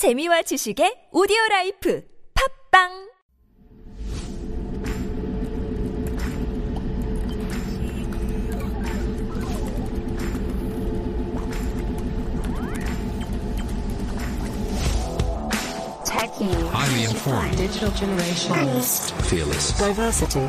재미와 지식의 오디오 라이프 팝빵. Highly informed. Digital generation. Fearless. Diversity.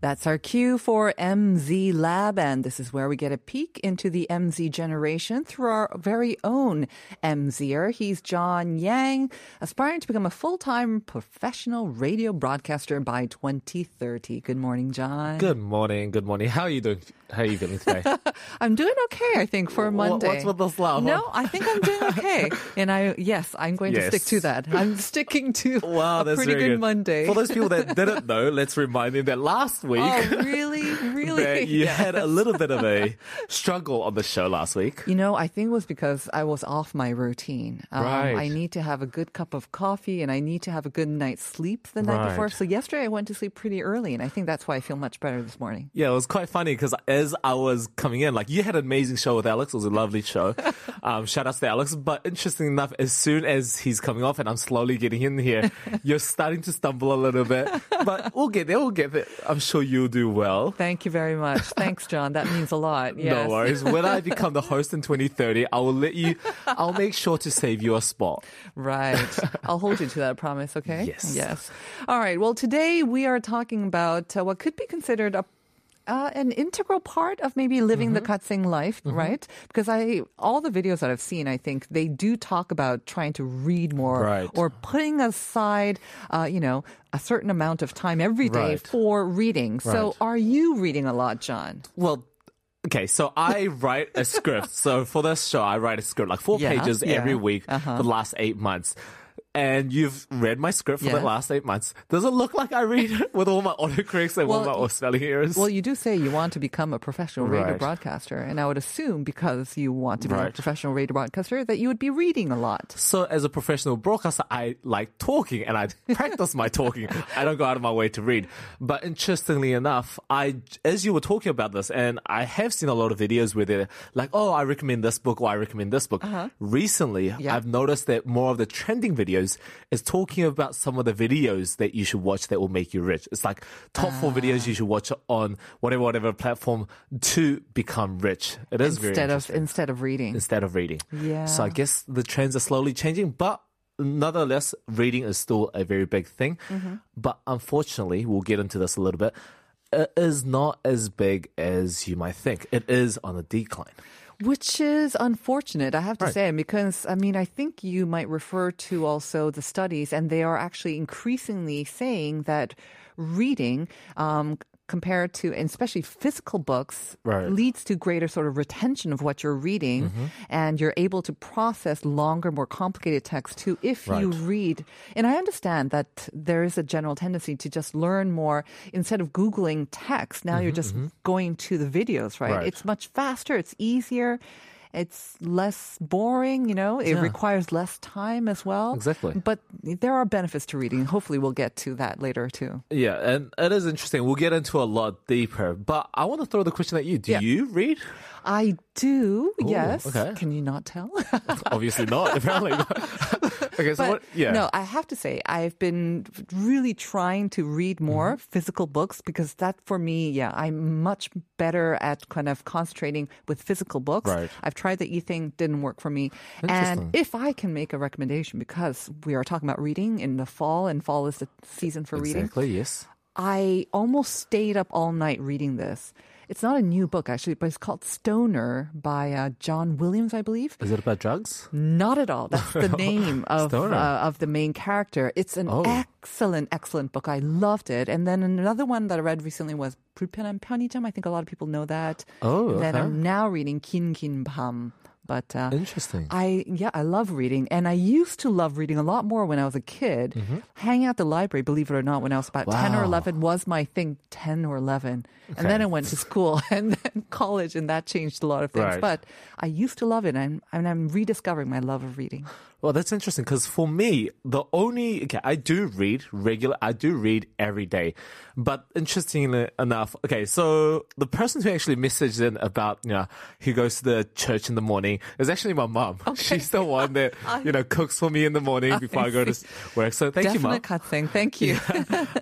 That's our cue for MZ Lab, and this is where we get a peek into the MZ generation through our very own MZer. He's John Yang, aspiring to become a full-time professional radio broadcaster by 2030. Good morning, John. Good morning. Good morning. How are you doing? How are you feeling today? I'm doing okay, I think, for a Monday. what's with this laugh? No, I think I'm doing okay, and I yes, I'm going to stick to that. I'm sticking to wow, a that's pretty very good, Monday. For those people that didn't know, let's remind them that last week oh, really, really? that you had a little bit of a struggle on the show last week. You know, I think it was because I was off my routine. Um, Right. I need to have a good cup of coffee and I need to have a good night's sleep the night before. Right. So yesterday I went to sleep pretty early and I think that's why I feel much better this morning. Yeah, it was quite funny because as I was coming in, like you had an amazing show with Alex. It was a lovely show. um, shout outs to Alex. But interesting enough, as soon as he's coming off and I'm slowly getting in here, you're starting to stumble a little bit. But we'll get there. We'll get there. I'm sure you'll do well. Thank you very much. Thanks, John. That means a lot. Yes. No worries. When I become the host in 2030, I will let you, I'll make sure to save you a spot. Right. I'll hold you to that promise, okay? Yes. Yes. All right. Well, today we are talking about uh, what could be considered a uh, an integral part of maybe living Mm-hmm. the Katsing life, right? Because I, all the videos that I've seen, I think they do talk about trying to read more Right. or putting aside, uh, you know, a certain amount of time every day Right. for reading. So are you reading a lot, John? Well, okay, so I write a script. So for this show, I write a script, like four Yeah, pages yeah. every week Uh-huh. for the last eight months. And you've read my script for Yeah. the last eight months. Does it look like I read it with all my autocorrects and all Well, my spelling errors? Well, you do say you want to become a professional radio Right. broadcaster, and I would assume because you want to be a professional radio broadcaster that you would be reading a lot. So as a professional broadcaster, I like talking and I practice my talking. I don't go out of my way to read. But interestingly enough, I, as you were talking about this, and I have seen a lot of videos where they're like, oh, I recommend this book or I recommend this book. Recently, Uh-huh. Yeah. I've noticed that more of the trending videos is talking about some of the videos that you should watch that will make you rich. It's like top four videos Ah. you should watch on whatever, whatever platform to become rich. It is very instead of instead of reading. instead of reading. Yeah. So I guess the trends are slowly changing, but nonetheless, reading is still a very big thing. Mm-hmm. But unfortunately, we'll get into this a little bit. It is not as big as you might think. It is on a decline. Which is unfortunate, I have to Right. say, because I mean, I think you might refer to also the studies, and they are actually increasingly saying that reading, um, compared to, and especially physical books, Right. leads to greater sort of retention of what you're reading, Mm-hmm. and you're able to process longer, more complicated text too if you read. And I understand that there is a general tendency to just learn more instead of Googling text. Now you're just going to the videos, right? Mm-hmm, Right. It's much faster, it's easier. It's less boring, you know. It Yeah. requires less time as well. Exactly. But there are benefits to reading. Hopefully, we'll get to that later too. Yeah, and it is interesting. We'll get into a lot deeper, but I want to throw the question at you. Do Yeah. you read? I do, yes. okay. Can you not tell? Obviously not, apparently. okay, so But what? Yeah. no, I have to say I've been really trying to read more Mm-hmm. physical books because that for me, yeah, I'm much better at kind of concentrating with physical books. Right. I've tried the e thing, didn't work for me. And if I can make a recommendation, because we are talking about reading in the fall, and fall is the season for reading, exactly, yes. I almost stayed up all night reading this. It's not a new book actually, but it's called Stoner by uh, John Williams, I believe. Is it about drugs? Not at all. That's the name of Stoner. uh, of the main character. It's an Oh. excellent, excellent book. I loved it. And then another one that I read recently was 불편한 편의점. I think a lot of people know that. Oh, And then okay. I'm now reading 긴 긴 밤 But uh, Interesting. I yeah, I love reading, and I used to love reading a lot more when I was a kid. Hanging out the library, believe it or not, when I was about ten or Mm-hmm. Eleven, was my thing. Ten or eleven, and then I went to school and then college, and that changed a lot of things. Right. But I used to love it, and, and I'm rediscovering my love of reading. Well, that's interesting because for me, the only okay, I do read regular. I do read every day, but interestingly enough, okay, so the person who actually messaged in about you know who goes to the church in the morning is actually my mom. She's the one that you know cooks for me in the morning before I, go to work. So thank you, mom. Cut thing. Thank you.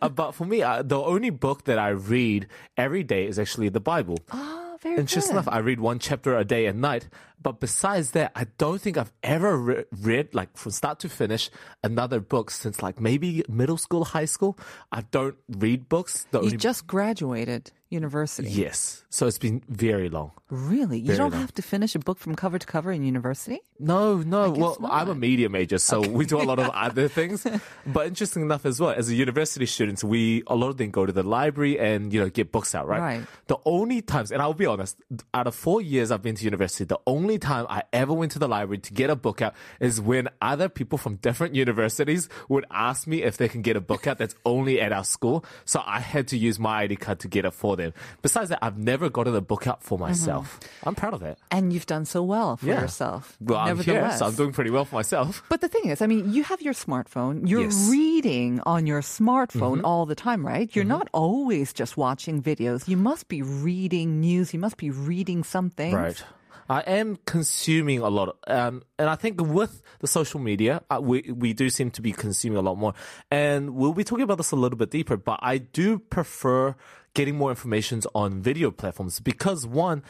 Uh, but for me, uh, the only book that I read every day is actually the Bible. oh, very Interesting good. enough, I read one chapter a day and night. But besides that, I don't think I've ever re- read, like from start to finish, another book since like maybe middle school, high school. I don't read books. The You only- just graduated university. yes. So it's been very long. Really? You Very don't long. have to finish a book from cover to cover in university? No, no. Well, not. I'm a media major, so we do a lot of other things. But interesting enough as well, as a university student, we a lot of them go to the library and you know get books out, right? Right. The only times, and I'll be honest, out of four years I've been to university, the only time I ever went to the library to get a book out is when other people from different universities would ask me if they can get a book out that's only at our school. So I had to use my ID card to get it for them. Besides that, I've never gotten a book out for myself. I'm proud of that. And you've done so well for Yeah. yourself. Well, I'm here, so I'm doing pretty well for myself. But the thing is, I mean, you have your smartphone. You're Yes. Mm-hmm. reading on your smartphone all the time, right? You're not always just watching videos. You must be reading news. You must be reading something. Right. I am consuming a lot, um, and I think with the social media, uh, we we do seem to be consuming a lot more. And we'll be talking about this a little bit deeper. But I do prefer getting more information on video platforms because one.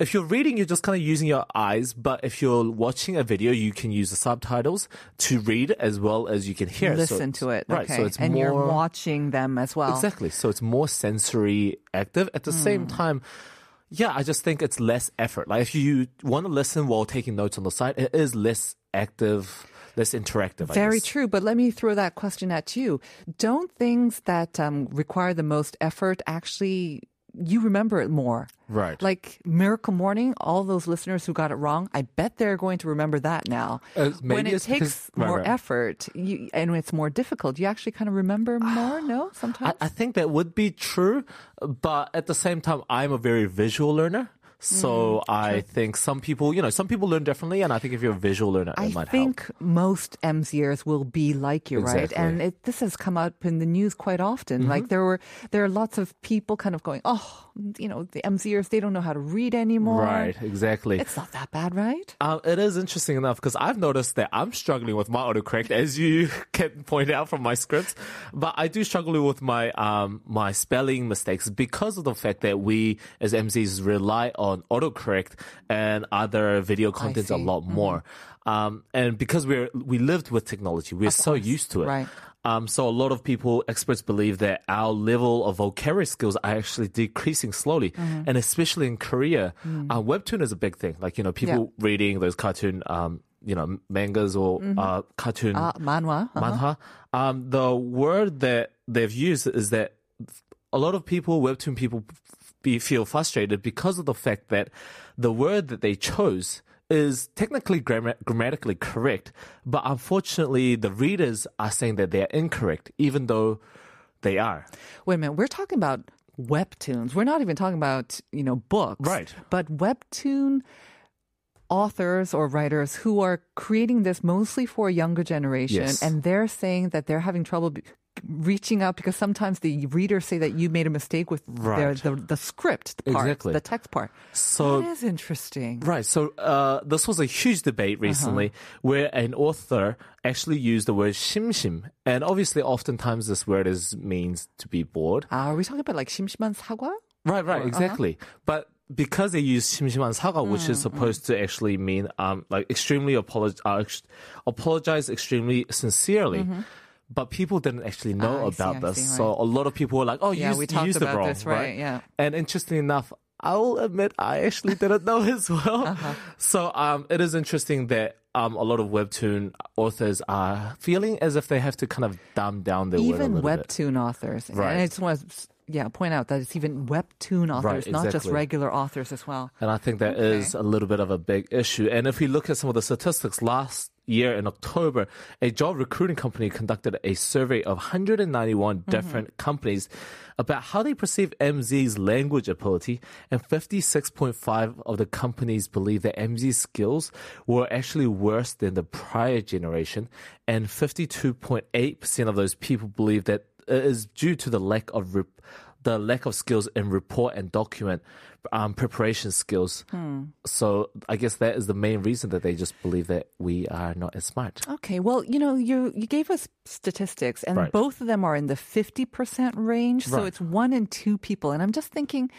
If you're reading, you're just kind of using your eyes, but if you're watching a video, you can use the subtitles to read as well as you can hear. So Listen it's- to it. right? Okay. So it's and more you're watching them as well. Exactly. So it's more sensory active. At the same Hmm. time, yeah, I just think it's less effort. Like if you want to listen while taking notes on the side, it is less active, less interactive. I Very guess. true. But let me throw that question at you. Don't things that um, require the most effort actually you remember it more? Right. Like Miracle Morning, all those listeners who got it wrong, I bet they're going to remember that now. Uh, when it takes right, more right. effort you, and it's more difficult, you actually kind of remember more, no? Sometimes? I, I think that would be true, but at the same time, I'm a very visual learner. So Mm, I think some people, you know, some people learn differently, and I think if you're a visual learner, I it might think most MZers will be like you, right? And it, this has come up in the news quite often. Mm-hmm. Like there were there are lots of people kind of going, oh, you know, the MZers they don't know how to read anymore. Right, exactly. It's not that bad, right? Um, it is interesting enough because I've noticed that I'm struggling with my autocorrect, as you can point out from my scripts. But I do struggle with my um, my spelling mistakes because of the fact that we as MZs rely on autocorrect and other video contents a lot more. Um, and because we're we lived with technology, we're so used to it. Right. Um, so a lot of people, experts believe that our level of vocabulary skills are actually decreasing slowly. Mm-hmm. And especially in Korea, Mm. uh, webtoon is a big thing. Like, you know, people reading those cartoon, um, you know, mangas or, uh, cartoon Uh, manhwa. uh-huh. manhwa. Um, the word that they've used is that a lot of people, webtoon people, be, feel frustrated because of the fact that the word that they chose is technically gramma- grammatically correct, but unfortunately, the readers are saying that they're incorrect, even though they are. Wait a minute, we're talking about webtoons. We're not even talking about, you know, books. Right. But webtoon authors or writers who are creating this mostly for a younger generation Yes. and they're saying that they're having trouble reaching out because sometimes the readers say that you made a mistake with their, Right. the the script part, Exactly. the text part. So that is interesting. Right. So uh, this was a huge debate recently where an author actually used the word shimshim. And obviously, oftentimes this word is means to be bored. Uh, are we talking about like 심심한 사과? Right, right, exactly. But because they use 심심한 사과, which is supposed to actually mean um, like extremely apologize, uh, ex- apologize extremely sincerely. but people didn't actually know I about I this, see, so a lot of people were like, "Oh, Yeah, you we used, you talked used it about wrong, this, right, yeah. And interestingly enough, I'll admit I actually didn't know as well. Uh-huh. So um, it is interesting that um, a lot of webtoon authors are feeling as if they have to kind of dumb down their even little bit. webtoon authors. Right. And I just want to yeah, point out that it's even webtoon authors, not just regular authors as well. And I think that is a little bit of a big issue. And if we look at some of the statistics, last year in October, a job recruiting company conducted a survey of 191 Mm-hmm. different companies about how they perceive MZ's language ability. And 56.5 of the companies believe that MZ's skills were actually worse than the prior generation. And 52.8% of those people believe that it is due to the lack of rep- the lack of skills in report and document um, preparation skills. Hmm. So I guess that is the main reason that they just believe that we are not as smart. Okay, well, you know, you you gave us statistics, and Right. both of them are in the fifty percent range. So Right. it's one in two people, and I'm just thinking.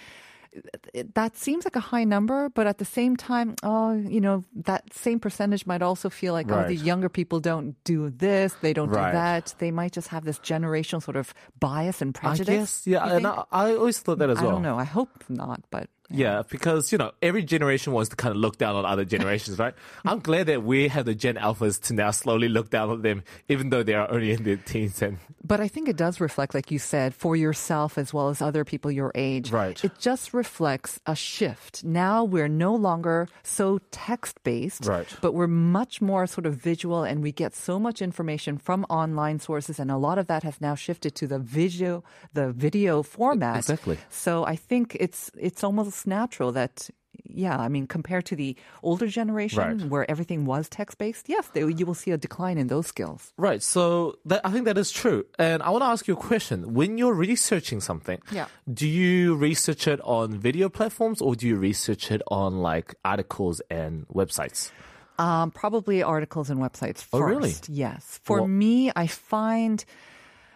That seems like a high number, but at the same time, oh, you know, that same percentage might also feel like, oh, the younger people don't do this, they don't Right. do that. They might just have this generational sort of bias and I prejudice. guess, yeah, and? I, I always thought that as I well. don't know. I hope not, but Yeah, because you know every generation wants to kind of look down on other generations, right? I'm glad that we have the Gen Alphas to now slowly look down on them, even though they are only in their teens. And But I think it does reflect, like you said, for yourself as well as other people your age. Right. It just reflects a shift. Now we're no longer so text based, Right. but we're much more sort of visual and we get so much information from online sources. And a lot of that has now shifted to the video, the video format. Exactly. So I think it's, it's almost natural that yeah, I mean, compared to the older generation Right. where everything was text based, yes, they, you will see a decline in those skills. right, so that, I think that is true. And I want to ask you a question: When you're researching something, Yeah. do you research it on video platforms or do you research it on like articles and websites? Um, probably articles and websites first. Oh, really? Yes. For Well- me, I find,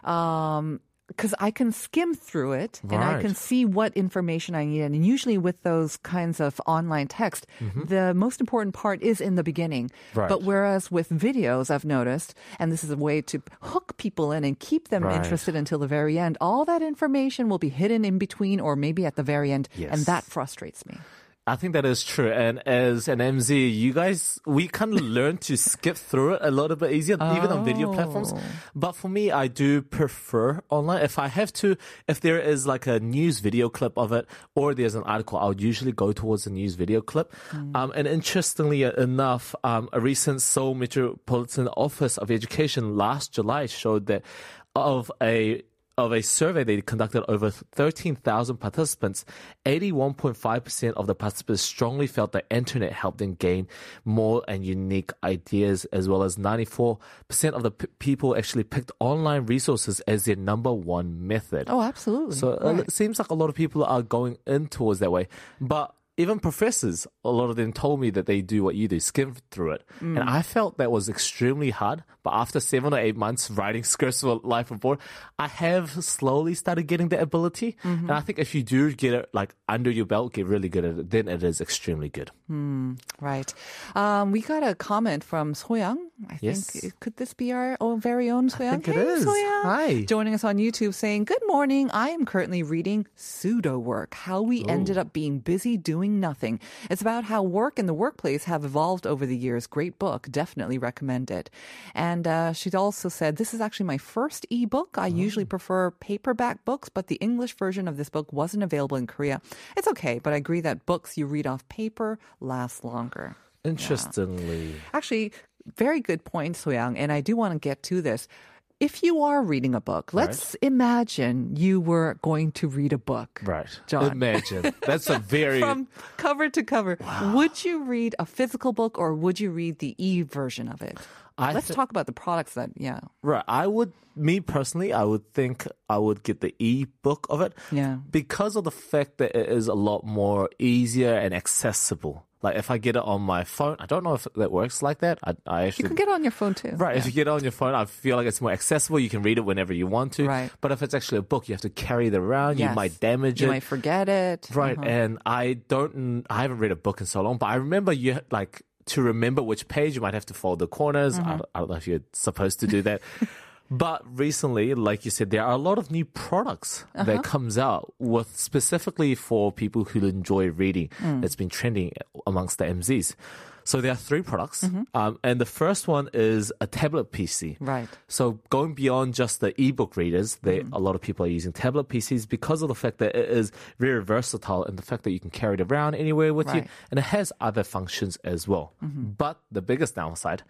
um, because I can skim through it and I can see what information I need. And usually with those kinds of online text, the most important part is in the beginning. Mm-hmm. Right. But whereas with videos, I've noticed, and this is a way to hook people in and keep them Right. interested until the very end, all that information will be hidden in between or maybe at the very end. And that frustrates me. I think that is true. And as an MZ, you guys, we kind of learn to skip through it a little bit easier, even on video platforms. But for me, I do prefer online. If I have to, if there is like a news video clip of it or there's an article, I would usually go towards the news video clip. Um, and interestingly enough, um, a recent Seoul Metropolitan Office of Education last July showed that of a of a survey they conducted over 13,000 participants, 81.5% of the participants strongly felt the internet helped them gain more and unique ideas, as well as 94% of the p- people actually picked online resources as their number one method. Oh, absolutely. So uh, Right. it seems like a lot of people are going in towards that way. But even professors, a lot of them told me that they do what you do, skim through it. Mm. And I felt that was extremely hard. But after seven or eight months writing scripts for Life Report, I have slowly started getting the ability. Mm-hmm. And I think if you do get it like under your belt, get really good at it, then it is extremely good. Right. Um, we got a comment from Soyoung. I Yes. think could this be our own very own Soyoung? think it hey, is. Soyoung. Hi. Joining us on YouTube saying, Good morning. I am currently reading Pseudo Work How We Ended Up Being Busy Doing Nothing. It's about how work and the workplace have evolved over the years. Great book. Definitely recommend it. And uh, she also said, This is actually my first ebook. I usually prefer paperback books, but the English version of this book wasn't available in Korea. It's okay, but I agree that books you read off paper last longer. Interestingly. Actually, very good point, Soyoung. and I do want to get to this. If you are reading a book, let's imagine you were going to read a book. Right. John. Imagine. That's a very. From cover to cover. Would you read a physical book or would you read the e version of it? I Let's thi- talk about the products that, yeah. Right. I would, me personally, I would think I would get the e-book of it. Yeah. Because of the fact that it is a lot more easier and accessible. Like if I get it on my phone, I don't know if that works like that. I, I You can get it on your phone too. Right, if you get it on your phone, I feel like it's more accessible. You can read it whenever you want to. Right. But if it's actually a book, you have to carry it around. Yes. You might damage You it. You might forget it. Right, Uh-huh. and I don't, I haven't read a book in so long, but I remember you like to remember which page you might have to fold the corners. I, mm-hmm. don't, I don't know if you're supposed to do that. But recently, like you said, there are a lot of new products that uh-huh. comes out with specifically for people who enjoy reading. Mm. That's been trending amongst the MZs. So there are three products, Mm-hmm. um, and the first one is a tablet PC. Right. So going beyond just the ebook readers, they Mm-hmm. a lot of people are using tablet PCs because of the fact that it is very versatile and the fact that you can carry it around anywhere with you, Right. Mm-hmm. and it has other functions as well. But the biggest downside,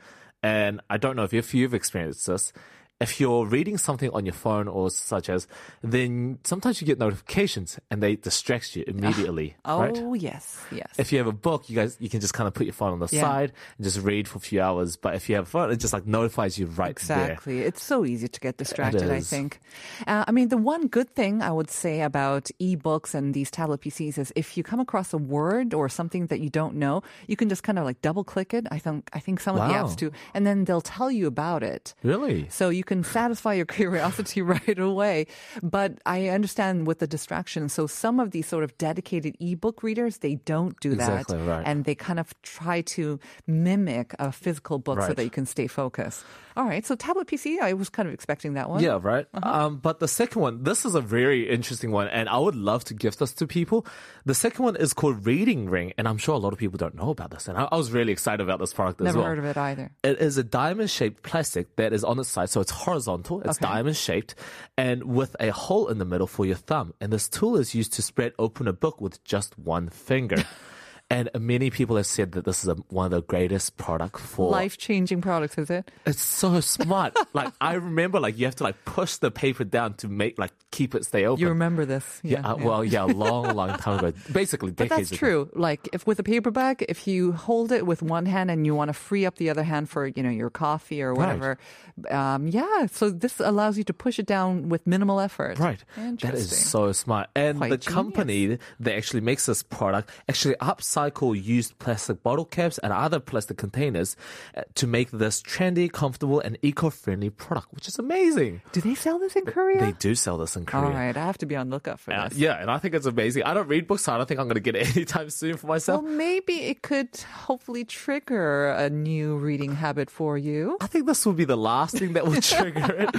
and I don't know if you've experienced this. If you're reading something on your phone or such as, then sometimes you get notifications and they distract you immediately. Oh right? yes, yes. if you have a book, you guys you can just kind of put your phone on the Yeah. side and just read for a few hours. But if you have a phone, it just like notifies you right there. Exactly. It's so easy to get distracted, I think. Uh, I mean, the one good thing I would say about e-books and these tablet PCs is if you come across a word or something that you don't know, you can just kind of like double click it. I think I think some of the apps do, and then they'll tell you about it. Really? So you can satisfy your curiosity right away. But I understand with the distraction. So some of these sort of dedicated ebook readers, they don't do that. Exactly, right. And they kind of try to mimic a physical book so that you can stay focused. All right. So tablet PC, I was kind of expecting that one. Yeah, right. Uh-huh. Um, but the second one, this is a very interesting one, and I would love to gift this to people. The second one is called Reading Ring, and I'm sure a lot of people don't know about this, and I, I was really excited about this product as well. Never heard of it either. It is a diamond shaped plastic that is on its side, so it's horizontal, it's Okay. diamond shaped, and with a hole in the middle for your thumb. And this tool is used to spread open a book with just one finger. and many people have said that this is a, one of the greatest product for Life changing products, is it? it's so smart. like I remember, like you have to like push the paper down to make like keep it stay open. You remember this? Yeah, uh, well, yeah, a long, long time ago. Basically, decades. But that's ago. true. Like if with a paper bag, if you hold it with one hand and you want to free up the other hand for, you know, your coffee or Right. whatever. Um, yeah. So this allows you to push it down with minimal effort. Right. Interesting. That is so smart. And Quite the genius. company that actually makes this product actually upcycle used plastic bottle caps and other plastic containers uh, to make this trendy, comfortable, and eco-friendly product, which is amazing. Do they sell this in Korea? They do sell this in Korea. All right. I have to be on lookout for Uh, this. yeah, and I think it's amazing. I don't read books, so I don't think I'm going to get it anytime soon for myself. Well, maybe it could hopefully trigger a new reading habit for you. I think this will be the last thing that will trigger it,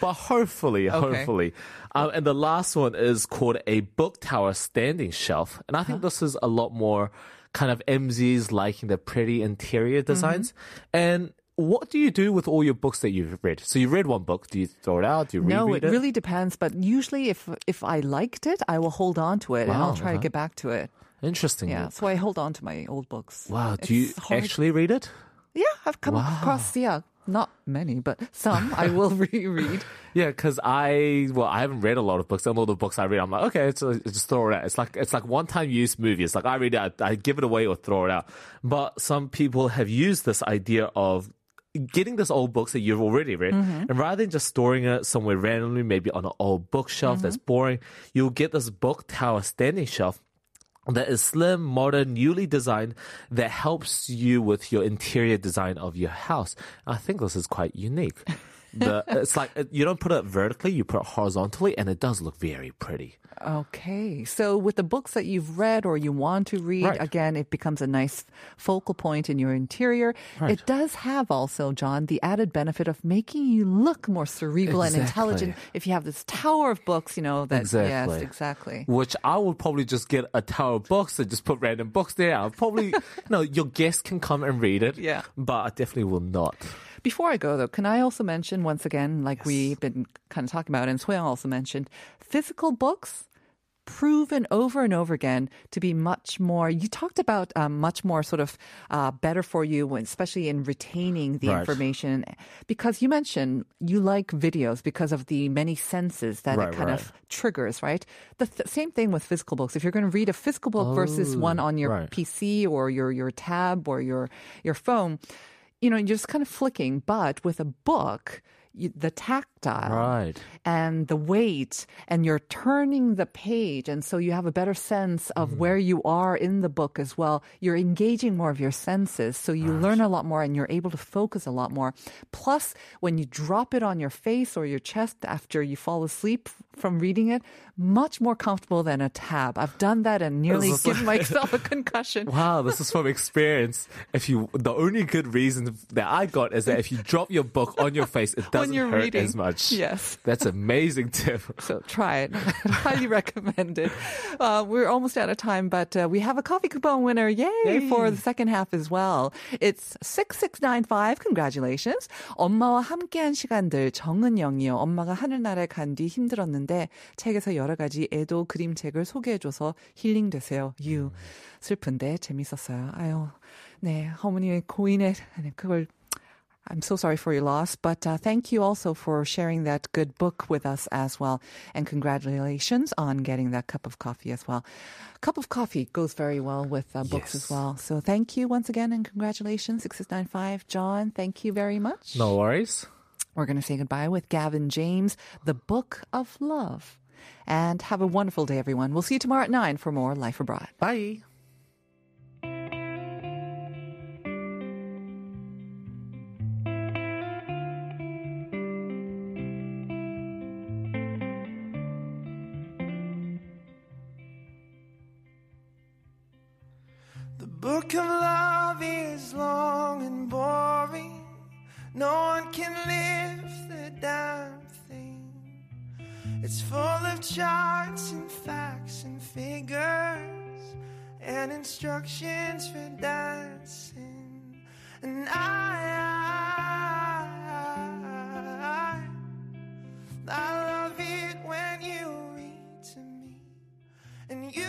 but hopefully, hopefully. Um, and the last one is called a book tower standing shelf, and I think this is a lot more kind of MZs liking the pretty interior designs. And what do you do with all your books that you've read? So you read one book, do you throw it out? Do you read it? No, it really depends. But usually, if if I liked it, I will hold on to it and I'll try to uh-huh. get back to it. Interesting. Yeah, so I hold on to my old books. Wow. Do you hard. actually read it? Yeah, I've come across yeah, not many, but some I will reread. Yeah, because I well, I haven't read a lot of books, and all the books I read, I'm like, okay, it's, it's just throw it out. It's like it's like one time use movie. It's like I read it, I, I give it away or throw it out. But some people have used this idea of getting this old books that you've already read, mm-hmm. and rather than just storing it somewhere randomly, maybe on an old bookshelf mm-hmm. that's boring, you'll get this book tower standing shelf that is slim, modern, newly designed that helps you with your interior design of your house. I think this is quite unique. The, it's like uh, you don't put it vertically, you put it horizontally, and it does look very pretty. Okay, so with the books that you've read or you want to read, Right. again, it becomes a nice focal point in your interior. Right. It does have also, John, the added benefit of making you look more cerebral and intelligent. If you have this tower of books, you know that. Exactly. Yes, exactly. Which I would probably just get a tower of books and just put random books there. I'll probably, you know, your guests can come and read it. Yeah. But I definitely will not. Before I go, though, can I also mention once again, like we've been kind of talking about, and Sui also mentioned, physical books proven over and over again to be much more. You talked about um, much more sort of uh, better for you, when, especially in retaining the Right. information, because you mentioned you like videos because of the many senses that Right, it kind right. of triggers, right? The th- same thing with physical books. If you're going to read a physical book versus one on your. PC or your your tab or your your phone, you know, you're just kind of flicking. But with a book, you, the tactile Right. and the weight, and you're turning the page, and so you have a better sense of Mm. where you are in the book as well. You're engaging more of your senses, so you learn a lot more, and you're able to focus a lot more. Plus, when you drop it on your face or your chest after you fall asleep from reading it, much more comfortable than a tab. I've done that and nearly given myself a concussion. Wow, this is from experience. If you, the only good reason that I got is that if you drop your book on your face, it doesn't hurt reading. as much much. Yes. That's amazing tip. So try it. Highly recommend it. Uh, we're almost out of time, but uh, we have a coffee coupon winner. Yay, for the second half as well. It's 6695. Congratulations. 엄마와 함께한 시간들 정은영이요. 엄마가 하늘나라에 간 뒤 힘들었는데 책에서 여러 가지 애도 그림책을 소개해줘서 힐링되세요. 유. 슬픈데 재밌었어요. 아유. 네, 어머니의 고인의 그걸 I'm so sorry for your loss, but uh, thank you also for sharing that good book with us as well. And congratulations on getting that cup of coffee as well. Cup of coffee goes very well with uh, books as well. So thank you once again and congratulations, 6695. John, thank you very much. No worries. We're going to say goodbye with Gavin James, The Book of Love. And have a wonderful day, everyone. We'll see you tomorrow at 9 for more Life Abroad. Bye. No one can lift the damn thing. It's full of charts and facts and figures and instructions for dancing. And I, I, I love it when you read to me and you